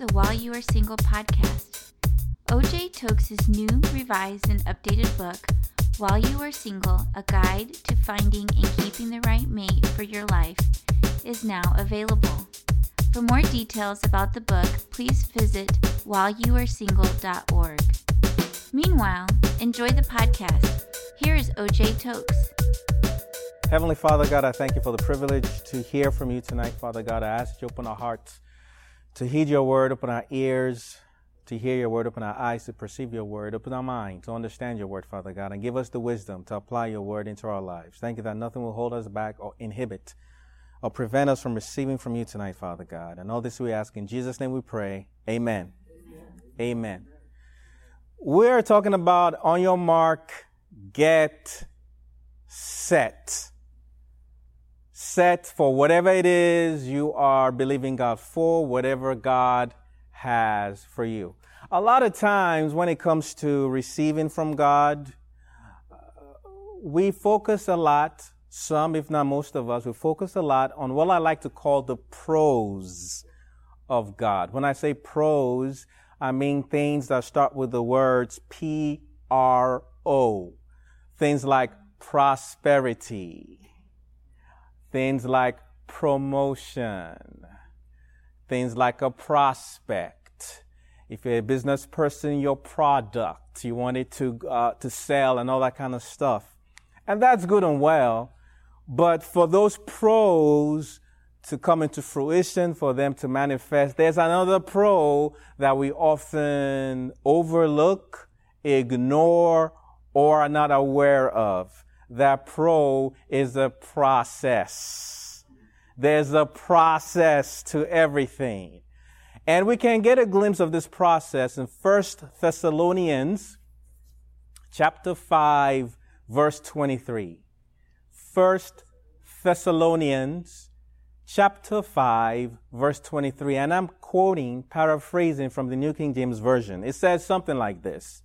the While You Are Single podcast. OJ Tokes' new, revised, and updated book, While You Are Single A Guide to Finding and Keeping the Right Mate for Your Life, is now available. For more details about the book, please visit whileyouaresingle.org. Meanwhile, enjoy the podcast. Here is OJ Tokes. Heavenly Father God, I thank you for the privilege to hear from you tonight, Father God. I ask you open our hearts to heed your word, open our ears to hear your word, open our eyes to perceive your word, open our mind to understand your word, Father God, and give us the wisdom to apply your word into our lives. Thank you that nothing will hold us back or inhibit or prevent us from receiving from you tonight, Father God. And all this we ask in Jesus' name we pray. Amen. Amen. Amen. We're talking about on your mark, get set set for whatever it is you are believing God for, whatever God has for you. A lot of times when it comes to receiving from God, we focus a lot, some, if not most of us, we focus a lot on what I like to call the pros of God. When I say pros, I mean things that start with the words P R O. Things like prosperity, Things like promotion, things like a prospect. If you're a business person, your product, you want it to, uh, to sell and all that kind of stuff. And that's good and well. But for those pros to come into fruition, for them to manifest, there's another pro that we often overlook, ignore, or are not aware of that pro is a process. There's a process to everything. And we can get a glimpse of this process in 1 Thessalonians chapter 5 verse 23. 1 Thessalonians chapter 5 verse 23 and I'm quoting paraphrasing from the New King James version. It says something like this.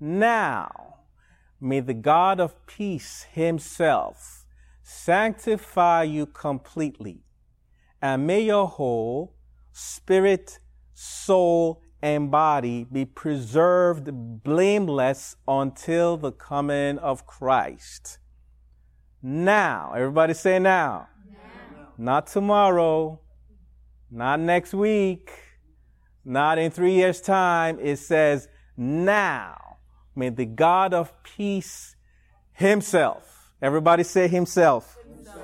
Now May the God of peace himself sanctify you completely, and may your whole spirit, soul, and body be preserved blameless until the coming of Christ. Now, everybody say now. now. Not tomorrow, not next week, not in three years' time. It says now May the God of peace himself, everybody say himself. himself.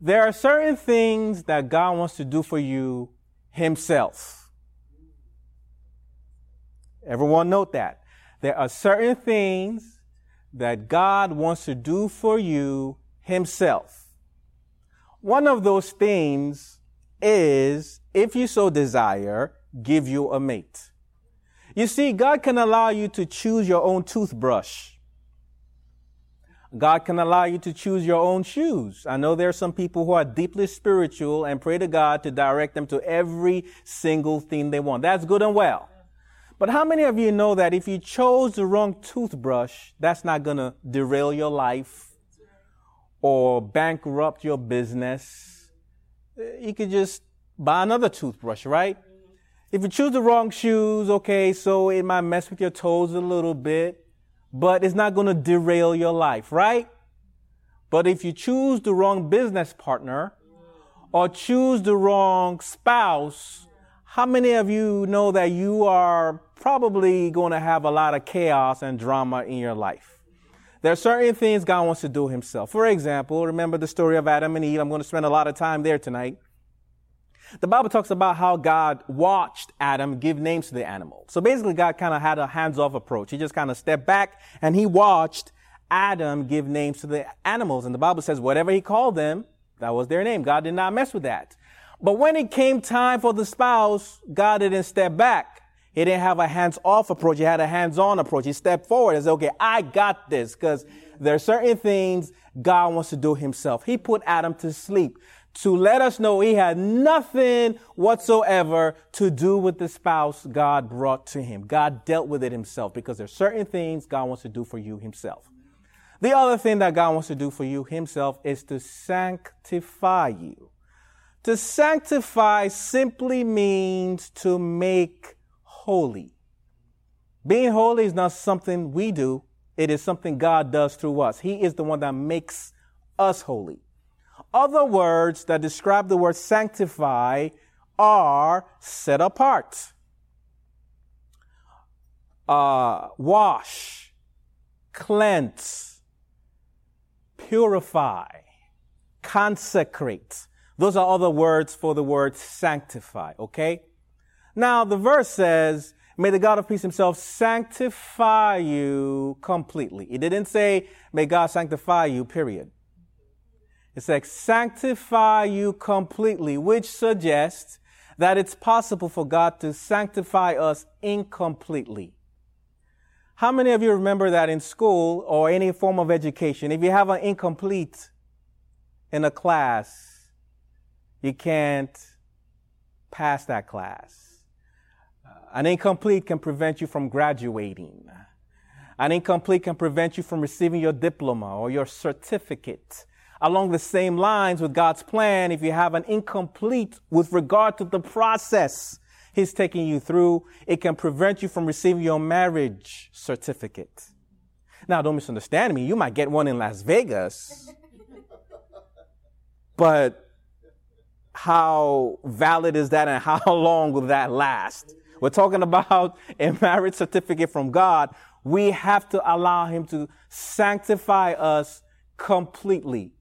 There are certain things that God wants to do for you himself. Everyone note that. There are certain things that God wants to do for you himself. One of those things is, if you so desire, give you a mate. You see, God can allow you to choose your own toothbrush. God can allow you to choose your own shoes. I know there are some people who are deeply spiritual and pray to God to direct them to every single thing they want. That's good and well. But how many of you know that if you chose the wrong toothbrush, that's not going to derail your life or bankrupt your business? You could just buy another toothbrush, right? If you choose the wrong shoes, okay, so it might mess with your toes a little bit, but it's not going to derail your life, right? But if you choose the wrong business partner or choose the wrong spouse, how many of you know that you are probably going to have a lot of chaos and drama in your life? There are certain things God wants to do himself. For example, remember the story of Adam and Eve. I'm going to spend a lot of time there tonight. The Bible talks about how God watched Adam give names to the animals. So basically, God kind of had a hands-off approach. He just kind of stepped back and he watched Adam give names to the animals. And the Bible says whatever he called them, that was their name. God did not mess with that. But when it came time for the spouse, God didn't step back. He didn't have a hands-off approach. He had a hands-on approach. He stepped forward and said, okay, I got this because there are certain things God wants to do himself. He put Adam to sleep to let us know he had nothing whatsoever to do with the spouse God brought to him. God dealt with it himself because there's certain things God wants to do for you himself. The other thing that God wants to do for you himself is to sanctify you, To sanctify simply means to make holy. Being holy is not something we do. It is something God does through us. He is the one that makes us holy. Other words that describe the word sanctify are set apart, uh, wash, cleanse, purify, consecrate. Those are other words for the word sanctify, okay? Now, the verse says, May the God of peace himself sanctify you completely. It didn't say, May God sanctify you, period. It says, sanctify you completely, which suggests that it's possible for God to sanctify us incompletely. How many of you remember that in school or any form of education, if you have an incomplete in a class, you can't pass that class. An incomplete can prevent you from graduating. An incomplete can prevent you from receiving your diploma or your certificate along the same lines with God's plan, if you have an incomplete with regard to the process He's taking you through, it can prevent you from receiving your marriage certificate. Now, don't misunderstand me. You might get one in Las Vegas, but how valid is that and how long will that last? We're talking about a marriage certificate from God. We have to allow Him to sanctify us completely.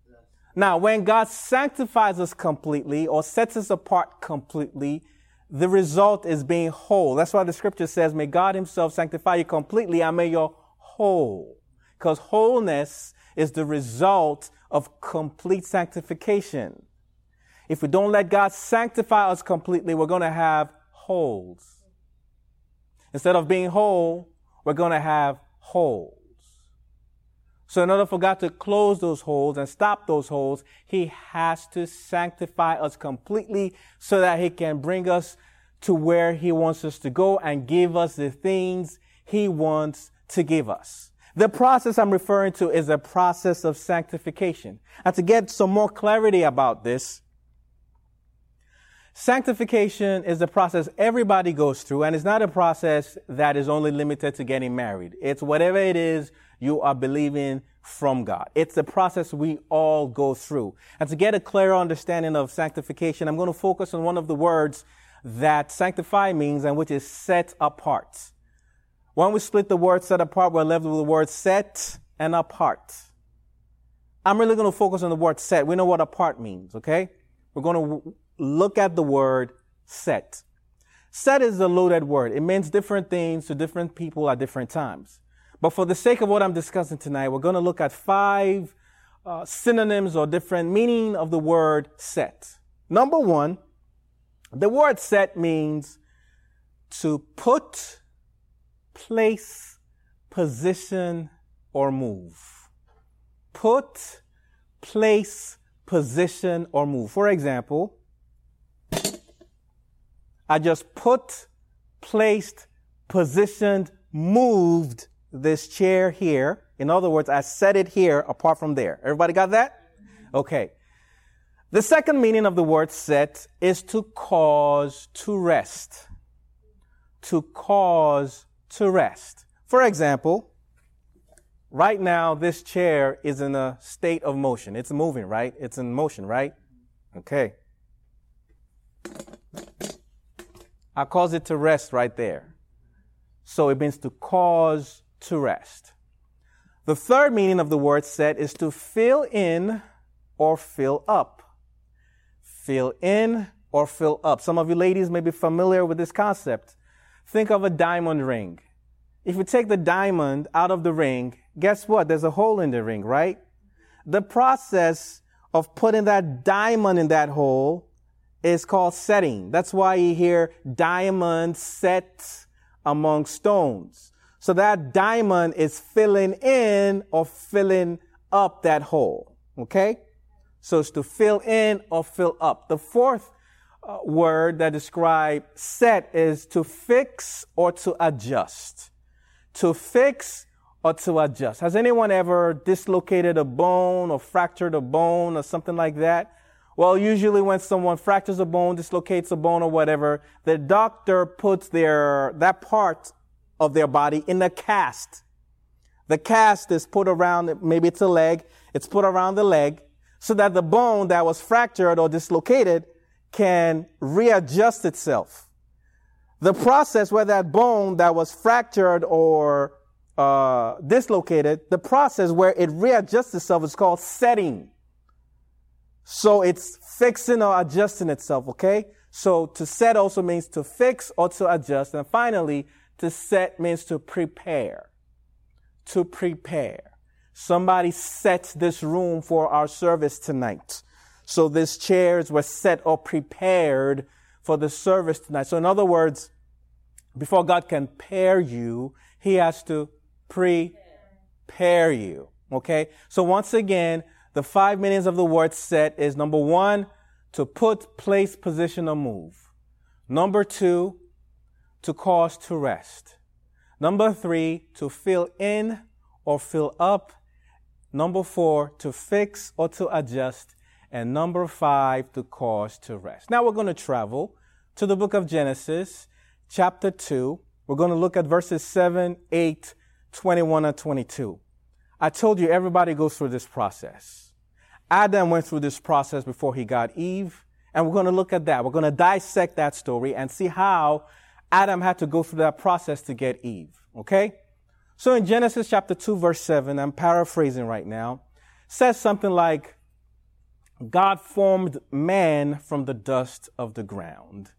Now, when God sanctifies us completely or sets us apart completely, the result is being whole. That's why the scripture says, May God Himself sanctify you completely and may you're whole. Because wholeness is the result of complete sanctification. If we don't let God sanctify us completely, we're going to have holes. Instead of being whole, we're going to have holes. So in order for God to close those holes and stop those holes, He has to sanctify us completely so that He can bring us to where He wants us to go and give us the things He wants to give us. The process I'm referring to is a process of sanctification. And to get some more clarity about this, sanctification is a process everybody goes through, and it's not a process that is only limited to getting married. It's whatever it is you are believing from God. It's a process we all go through. And to get a clearer understanding of sanctification, I'm going to focus on one of the words that sanctify means and which is set apart. When we split the word set apart, we're left with the word set and apart. I'm really going to focus on the word set. We know what apart means, okay? We're going to look at the word set. Set is a loaded word. It means different things to different people at different times. But for the sake of what I'm discussing tonight, we're going to look at five uh, synonyms or different meaning of the word set. Number one, the word set means to put, place, position, or move. Put, place, position, or move. For example, I just put, placed, positioned, moved this chair here. In other words, I set it here apart from there. Everybody got that? Okay. The second meaning of the word set is to cause to rest. To cause to rest. For example, right now this chair is in a state of motion. It's moving, right? It's in motion, right? Okay. I cause it to rest right there. So it means to cause to rest. The third meaning of the word set is to fill in or fill up. Fill in or fill up. Some of you ladies may be familiar with this concept. Think of a diamond ring. If you take the diamond out of the ring, guess what? There's a hole in the ring, right? The process of putting that diamond in that hole is called setting. That's why you hear diamond set among stones. So that diamond is filling in or filling up that hole. Okay? So it's to fill in or fill up. The fourth uh, word that describes set is to fix or to adjust. To fix or to adjust. Has anyone ever dislocated a bone or fractured a bone or something like that? Well, usually when someone fractures a bone, dislocates a bone or whatever, the doctor puts their, that part of their body in a cast. The cast is put around, maybe it's a leg, it's put around the leg so that the bone that was fractured or dislocated can readjust itself. The process where that bone that was fractured or uh, dislocated, the process where it readjusts itself is called setting. So it's fixing or adjusting itself, okay? So to set also means to fix or to adjust. And finally, to set means to prepare. To prepare. Somebody set this room for our service tonight. So these chairs were set or prepared for the service tonight. So in other words, before God can pair you, He has to prepare you. Okay? So once again, the five meanings of the word set is number one, to put, place, position, or move. Number two, to cause to rest. Number three, to fill in or fill up. Number four, to fix or to adjust. And number five, to cause to rest. Now we're going to travel to the book of Genesis, chapter 2. We're going to look at verses 7, 8, 21, and 22. I told you everybody goes through this process. Adam went through this process before he got Eve, and we're going to look at that. We're going to dissect that story and see how Adam had to go through that process to get Eve. Okay? So in Genesis chapter 2 verse 7, I'm paraphrasing right now, says something like, God formed man from the dust of the ground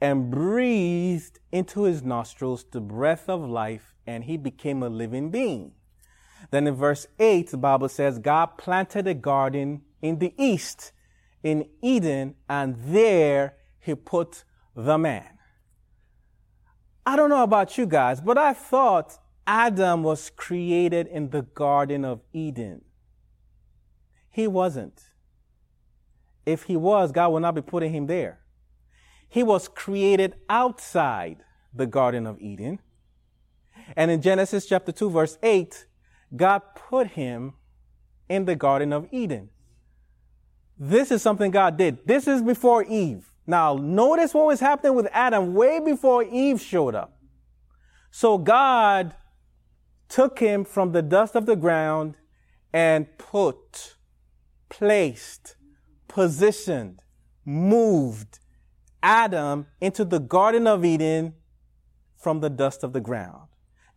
and breathed into his nostrils the breath of life and he became a living being. Then in verse 8, the Bible says, God planted a garden in the east, in Eden, and there he put the man. I don't know about you guys, but I thought Adam was created in the Garden of Eden. He wasn't. If he was, God would not be putting him there. He was created outside the Garden of Eden. And in Genesis chapter 2, verse 8, God put him in the Garden of Eden. This is something God did. This is before Eve. Now, notice what was happening with Adam way before Eve showed up. So God took him from the dust of the ground and put, placed, positioned, moved Adam into the Garden of Eden from the dust of the ground.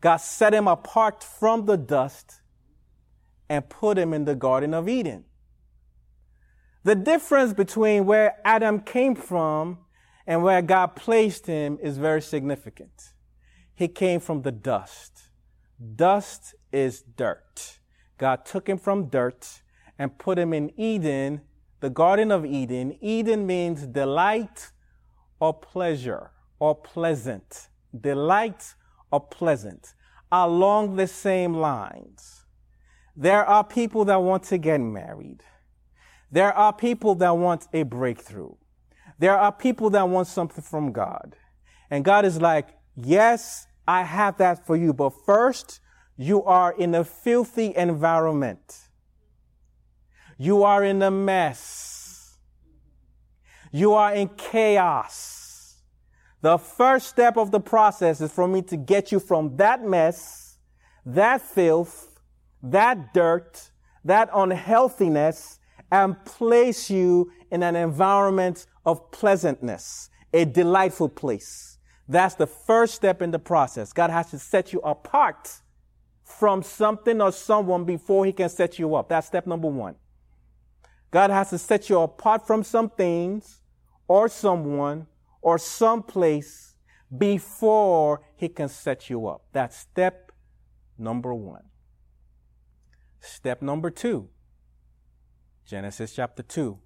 God set him apart from the dust and put him in the Garden of Eden. The difference between where Adam came from and where God placed him is very significant. He came from the dust. Dust is dirt. God took him from dirt and put him in Eden, the Garden of Eden. Eden means delight or pleasure or pleasant. Delight or pleasant. Along the same lines, there are people that want to get married. There are people that want a breakthrough. There are people that want something from God. And God is like, yes, I have that for you, but first, you are in a filthy environment. You are in a mess. You are in chaos. The first step of the process is for me to get you from that mess, that filth, that dirt, that unhealthiness, and place you in an environment of pleasantness, a delightful place. That's the first step in the process. God has to set you apart from something or someone before he can set you up. That's step number one. God has to set you apart from some things or someone or someplace before he can set you up. That's step number one. Step number two, Genesis chapter 2,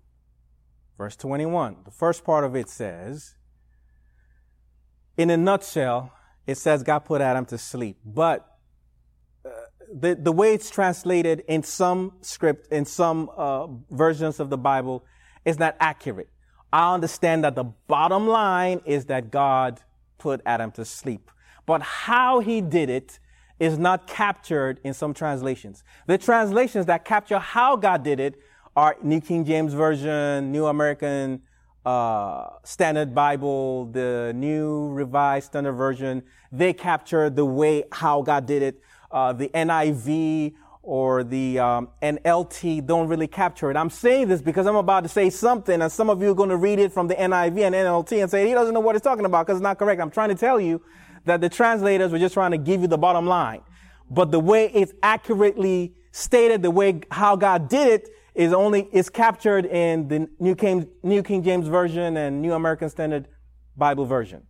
verse 21. The first part of it says, in a nutshell, it says God put Adam to sleep. But uh, the, the way it's translated in some script, in some uh, versions of the Bible, is not accurate. I understand that the bottom line is that God put Adam to sleep. But how he did it is not captured in some translations. The translations that capture how God did it are New King James Version, New American uh, Standard Bible, the New Revised Standard Version, they capture the way how God did it. Uh, the NIV or the um, NLT don't really capture it. I'm saying this because I'm about to say something, and some of you are going to read it from the NIV and NLT and say he doesn't know what he's talking about because it's not correct. I'm trying to tell you that the translators were just trying to give you the bottom line, but the way it's accurately stated, the way how God did it, is only is captured in the New King, New King James Version and New American Standard Bible Version.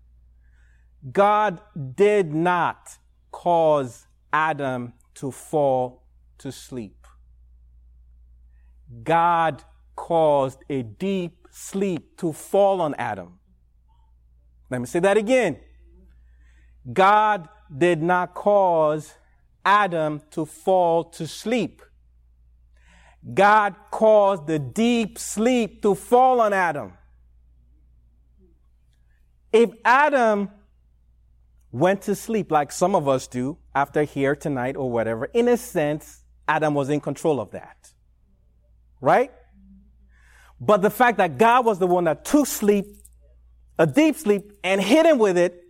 God did not cause Adam to fall to sleep. God caused a deep sleep to fall on Adam. Let me say that again. God did not cause Adam to fall to sleep. God caused the deep sleep to fall on Adam. If Adam went to sleep like some of us do after here tonight or whatever, in a sense, Adam was in control of that. Right? But the fact that God was the one that took sleep, a deep sleep, and hit him with it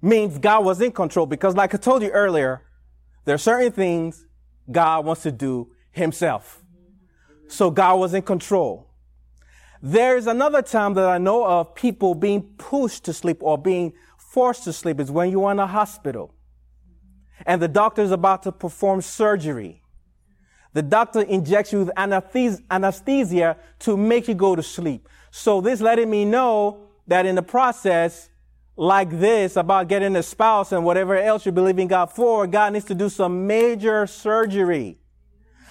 means God was in control because like I told you earlier, there are certain things God wants to do himself. So God was in control. There's another time that I know of people being pushed to sleep or being forced to sleep is when you're in a hospital and the doctor is about to perform surgery. The doctor injects you with anesthesia to make you go to sleep. So this letting me know that in the process, like this about getting a spouse and whatever else you're believing God for, God needs to do some major surgery.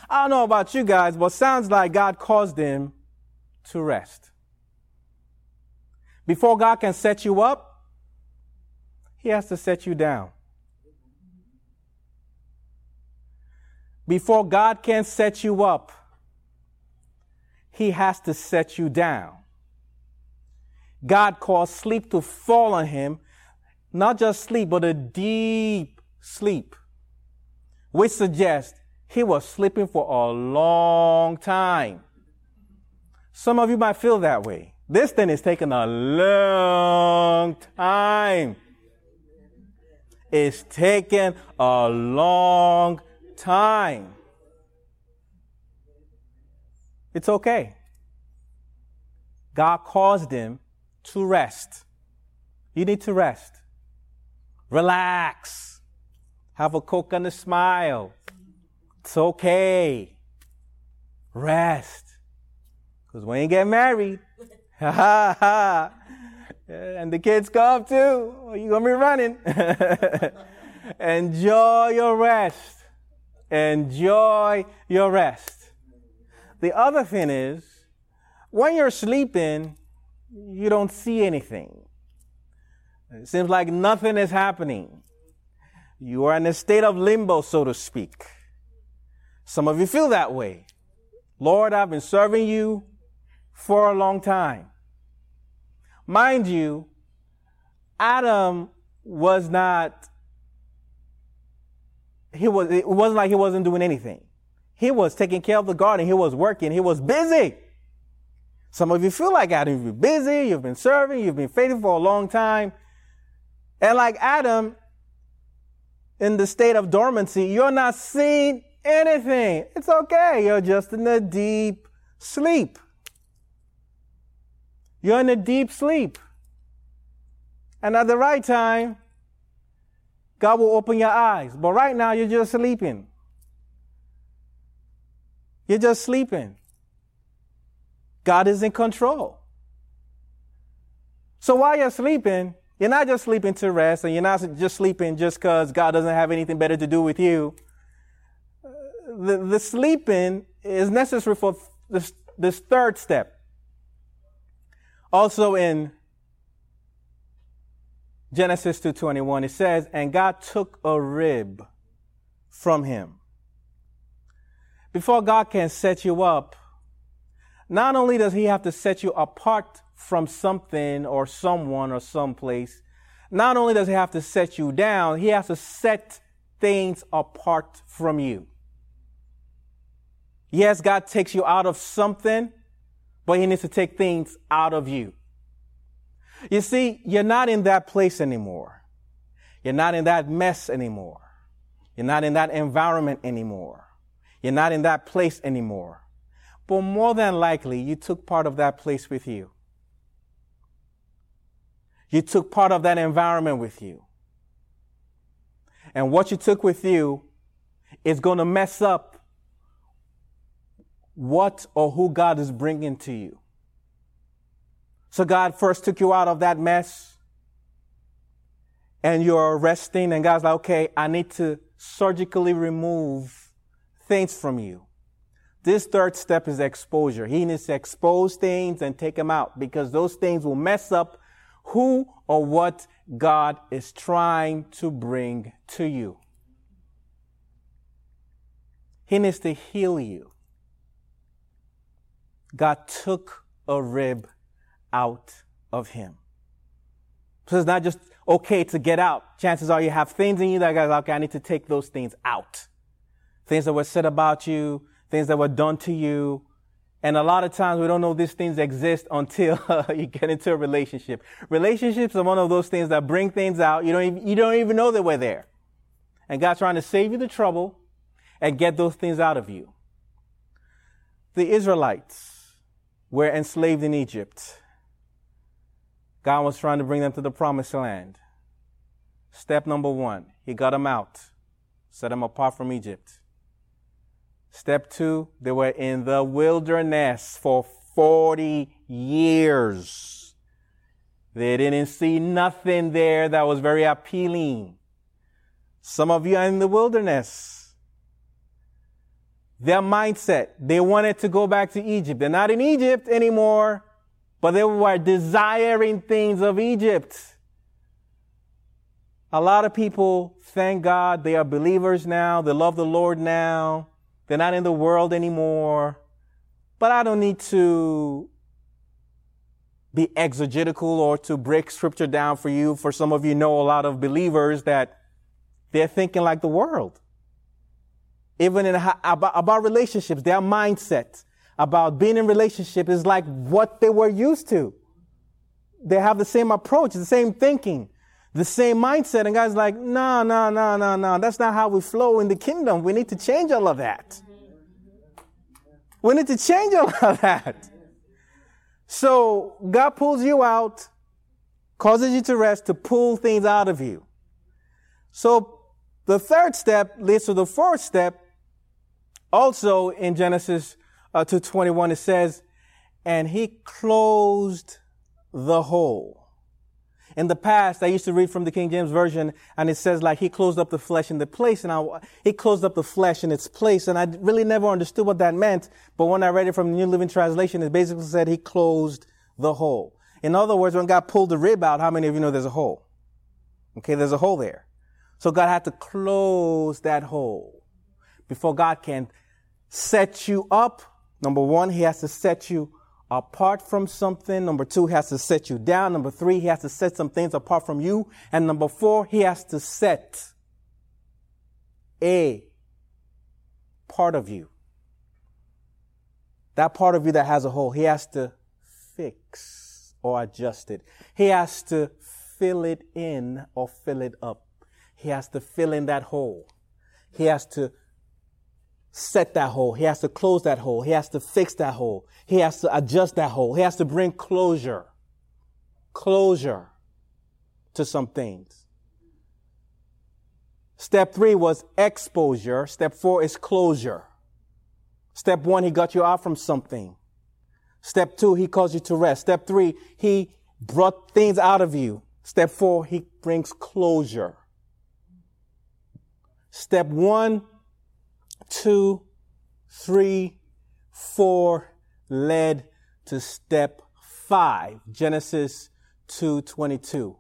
I don't know about you guys, but sounds like God caused him to rest. Before God can set you up, He has to set you down. Before God can set you up, He has to set you down. God caused sleep to fall on him, not just sleep, but a deep sleep, which suggests he was sleeping for a long time. Some of you might feel that way. This thing is taking a long time. It's taking a long time. It's okay. God caused him to rest. You need to rest. Relax. Have a coke and a smile. It's okay. Rest. Because when you get married, and the kids come too, oh, you're going to be running. Enjoy your rest. Enjoy your rest. The other thing is, when you're sleeping, you don't see anything. It seems like nothing is happening. You are in a state of limbo, so to speak. Some of you feel that way. Lord, I've been serving you for a long time. Mind you, Adam was not, he was, it wasn't like he wasn't doing anything. He was taking care of the garden. He was working. He was busy. Some of you feel like Adam. You've been busy. You've been serving. You've been faithful for a long time. And like Adam, in the state of dormancy, you're not seeing anything. It's okay. You're just in a deep sleep. You're in a deep sleep. And at the right time, God will open your eyes. But right now, you're just sleeping. You're just sleeping. God is in control. So while you're sleeping, you're not just sleeping to rest, and you're not just sleeping just because God doesn't have anything better to do with you the, the sleeping is necessary for this, this third step. Also in Genesis 2:21 it says and God took a rib from him. Before God can set you up, not only does he have to set you apart from something or someone or someplace, not only does he have to set you down, he has to set things apart from you. Yes, God takes you out of something, but He needs to take things out of you. You see, you're not in that place anymore. You're not in that mess anymore. You're not in that environment anymore. You're not in that place anymore. But more than likely, you took part of that place with you. You took part of that environment with you. And what you took with you is going to mess up what or who God is bringing to you. So God first took you out of that mess and you're resting and God's like, okay, I need to surgically remove things from you. This third step is exposure. He needs to expose things and take them out because those things will mess up who or what God is trying to bring to you. He needs to heal you. God took a rib out of him. So it's not just okay to get out. Chances are you have things in you that goes, okay, I need to take those things out. Things that were said about you, things that were done to you. And a lot of times we don't know these things exist until you get into a relationship. Relationships are one of those things that bring things out. You don't even, you don't even know that we're there. And God's trying to save you the trouble and get those things out of you. The Israelites were enslaved in Egypt. God was trying to bring them to the promised land. Step number one, He got them out, set them apart from Egypt. Step two, they were in the wilderness for 40 years. They didn't see nothing there that was very appealing. Some of you are in the wilderness. Their mindset, they wanted to go back to Egypt. They're not in Egypt anymore but they were desiring things of Egypt. A lot of people, thank God, they are believers now. They love the Lord now. They're not in the world anymore. But I don't need to be exegetical or to break scripture down for you. For some of you know a lot of believers that they're thinking like the world. Even in about, about relationships, their mindset about being in relationship is like what they were used to. They have the same approach, the same thinking, the same mindset. And God's like, no, no, no, no, no. That's not how we flow in the kingdom. We need to change all of that. We need to change all of that. So God pulls you out, causes you to rest to pull things out of you. So the third step leads to the fourth step. Also in Genesis uh, 221, it says, and he closed the hole. In the past, I used to read from the King James Version, and it says like he closed up the flesh in the place, and I, he closed up the flesh in its place, and I really never understood what that meant. But when I read it from the New Living Translation, it basically said he closed the hole. In other words, when God pulled the rib out, how many of you know there's a hole? Okay, there's a hole there. So God had to close that hole before God can set you up Number one, he has to set you apart from something. Number two, he has to set you down. Number three, he has to set some things apart from you. And number four, he has to set a part of you. That part of you that has a hole, he has to fix or adjust it. He has to fill it in or fill it up. He has to fill in that hole. He has to set that hole. He has to close that hole. He has to fix that hole. He has to adjust that hole. He has to bring closure, closure to some things. Step three was exposure. Step four is closure. Step one, he got you out from something. Step two, he calls you to rest. Step three, he brought things out of you. Step four, he brings closure. Step one, two, three, four led to step five, Genesis 2:22.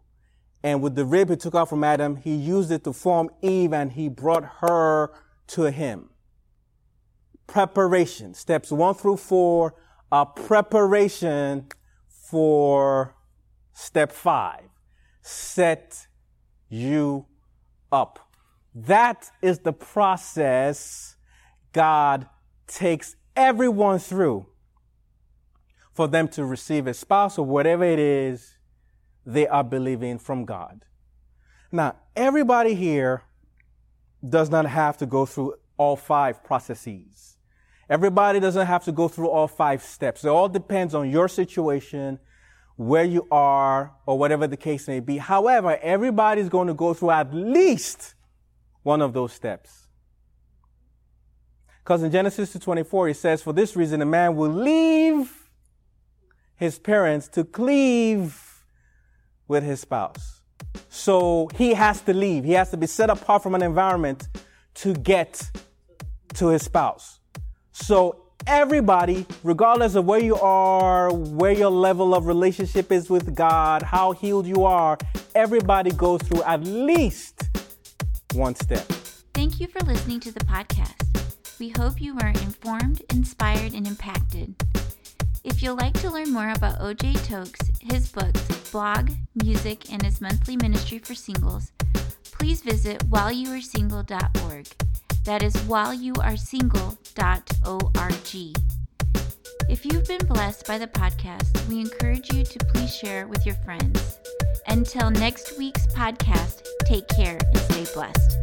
And with the rib he took out from Adam, he used it to form Eve and he brought her to him. Preparation. Steps one through four are preparation for step five. Set you up. That is the process God takes everyone through for them to receive a spouse or whatever it is they are believing from God. Now, everybody here does not have to go through all five processes. Everybody doesn't have to go through all five steps. It all depends on your situation, where you are, or whatever the case may be. However, everybody's going to go through at least one of those steps. Because in Genesis 2:24 he says, "For this reason a man will leave his parents to cleave with his spouse." So he has to leave. He has to be set apart from an environment to get to his spouse. So everybody, regardless of where you are, where your level of relationship is with God, how healed you are, everybody goes through at least one step. Thank you for listening to the podcast. We hope you were informed, inspired, and impacted. If you'd like to learn more about OJ Tokes, his books, blog, music, and his monthly ministry for singles, please visit whileyouaresingle.org. That is whileyouaresingle.org. If you've been blessed by the podcast, we encourage you to please share it with your friends. Until next week's podcast, take care and stay blessed.